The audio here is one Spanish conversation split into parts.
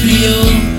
feel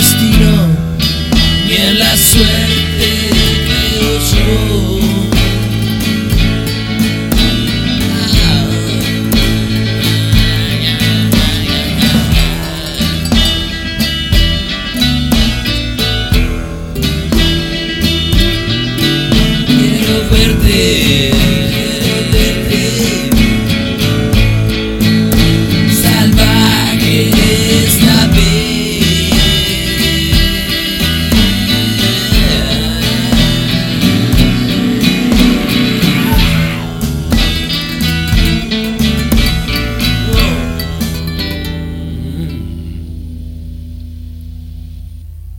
destino, ni en la suerte creo yo. Quiero verte.